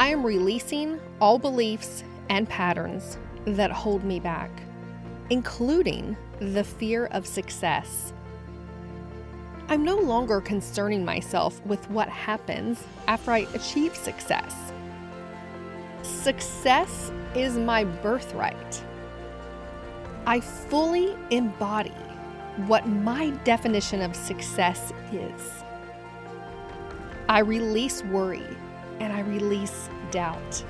I am releasing all beliefs and patterns that hold me back, including the fear of success. I'm no longer concerning myself with what happens after I achieve success. Success is my birthright. I fully embody what my definition of success is. I release worry and I release doubt.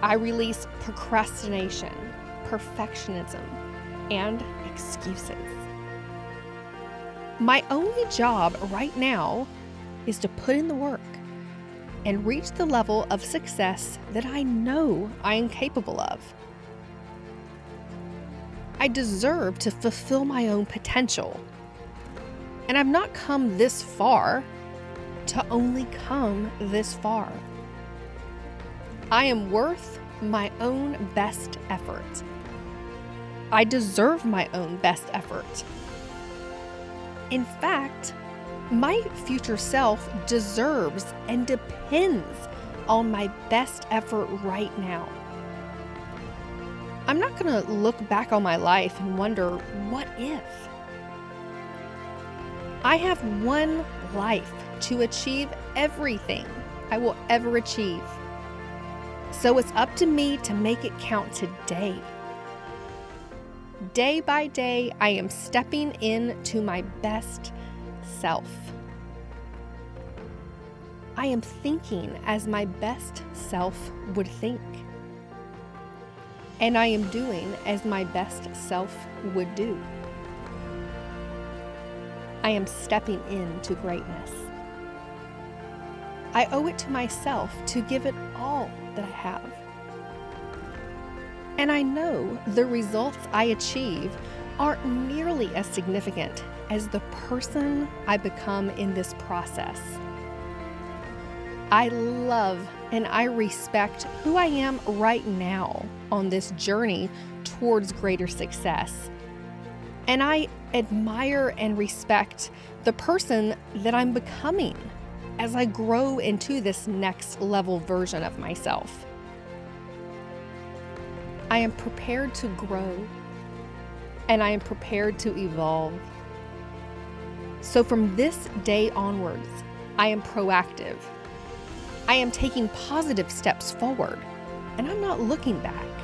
I release procrastination, perfectionism, and excuses. My only job right now is to put in the work and reach the level of success that I know I am capable of. I deserve to fulfill my own potential. And I've not come this far to only come this far. I am worth my own best effort. I deserve my own best effort. In fact, my future self deserves and depends on my best effort right now. I'm not going to look back on my life and wonder, what if? I have one life to achieve everything I will ever achieve. So it's up to me to make it count today. Day by day, I am stepping in to my best self. I am thinking as my best self would think. And I am doing as my best self would do. I am stepping into greatness. I owe it to myself to give it all that I have. And I know the results I achieve aren't nearly as significant as the person I become in this process. I love and I respect who I am right now on this journey towards greater success. And I admire and respect the person that I'm becoming as I grow into this next level version of myself. I am prepared to grow and I am prepared to evolve. So from this day onwards, I am proactive. I am taking positive steps forward and I'm not looking back.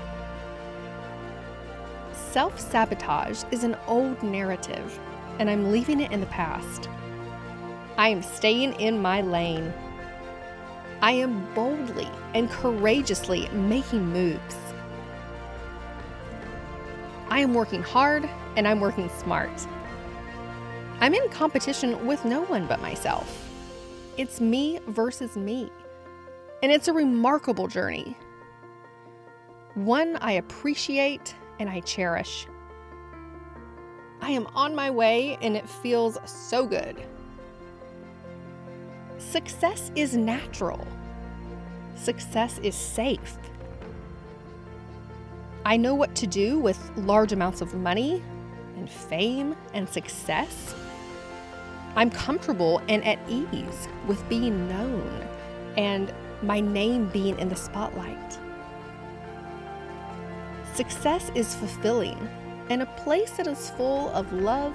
Self sabotage is an old narrative, and I'm leaving it in the past. I am staying in my lane. I am boldly and courageously making moves. I am working hard and I'm working smart. I'm in competition with no one but myself. It's me versus me. And it's a remarkable journey. One I appreciate and I cherish. I am on my way and it feels so good. Success is natural. Success is safe. I know what to do with large amounts of money and fame and success. I'm comfortable and at ease with being known and my name being in the spotlight. Success is fulfilling and a place that is full of love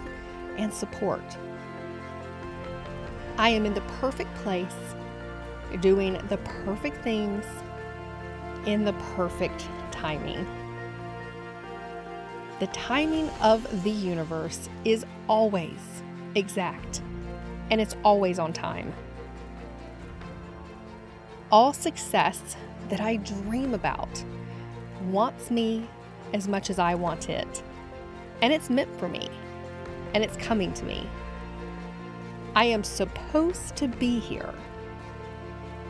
and support. I am in the perfect place, doing the perfect things in the perfect timing. The timing of the universe is always exact and it's always on time. All success that I dream about wants me as much as I want it, and it's meant for me, and it's coming to me. I am supposed to be here.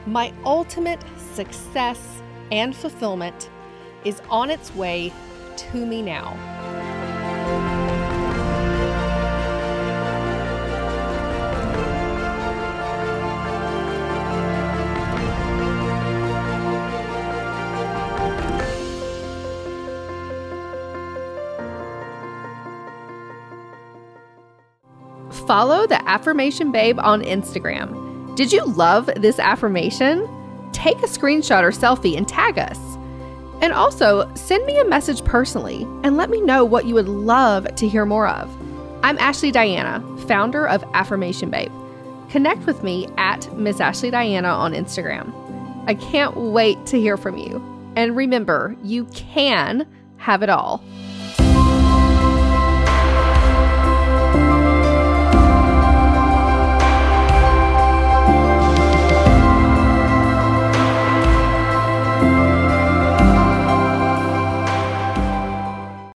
My ultimate success and fulfillment is on its way to me now. Follow the Affirmation Babe on Instagram. Did you love this affirmation? take a screenshot or selfie and tag us. And also, send me a message personally and let me know what you would love to hear more of. I'm Ashley Diana, founder of Affirmation Babe. Connect with me at Miss Ashley Diana on Instagram. I can't wait to hear from you. And remember, you can have it all.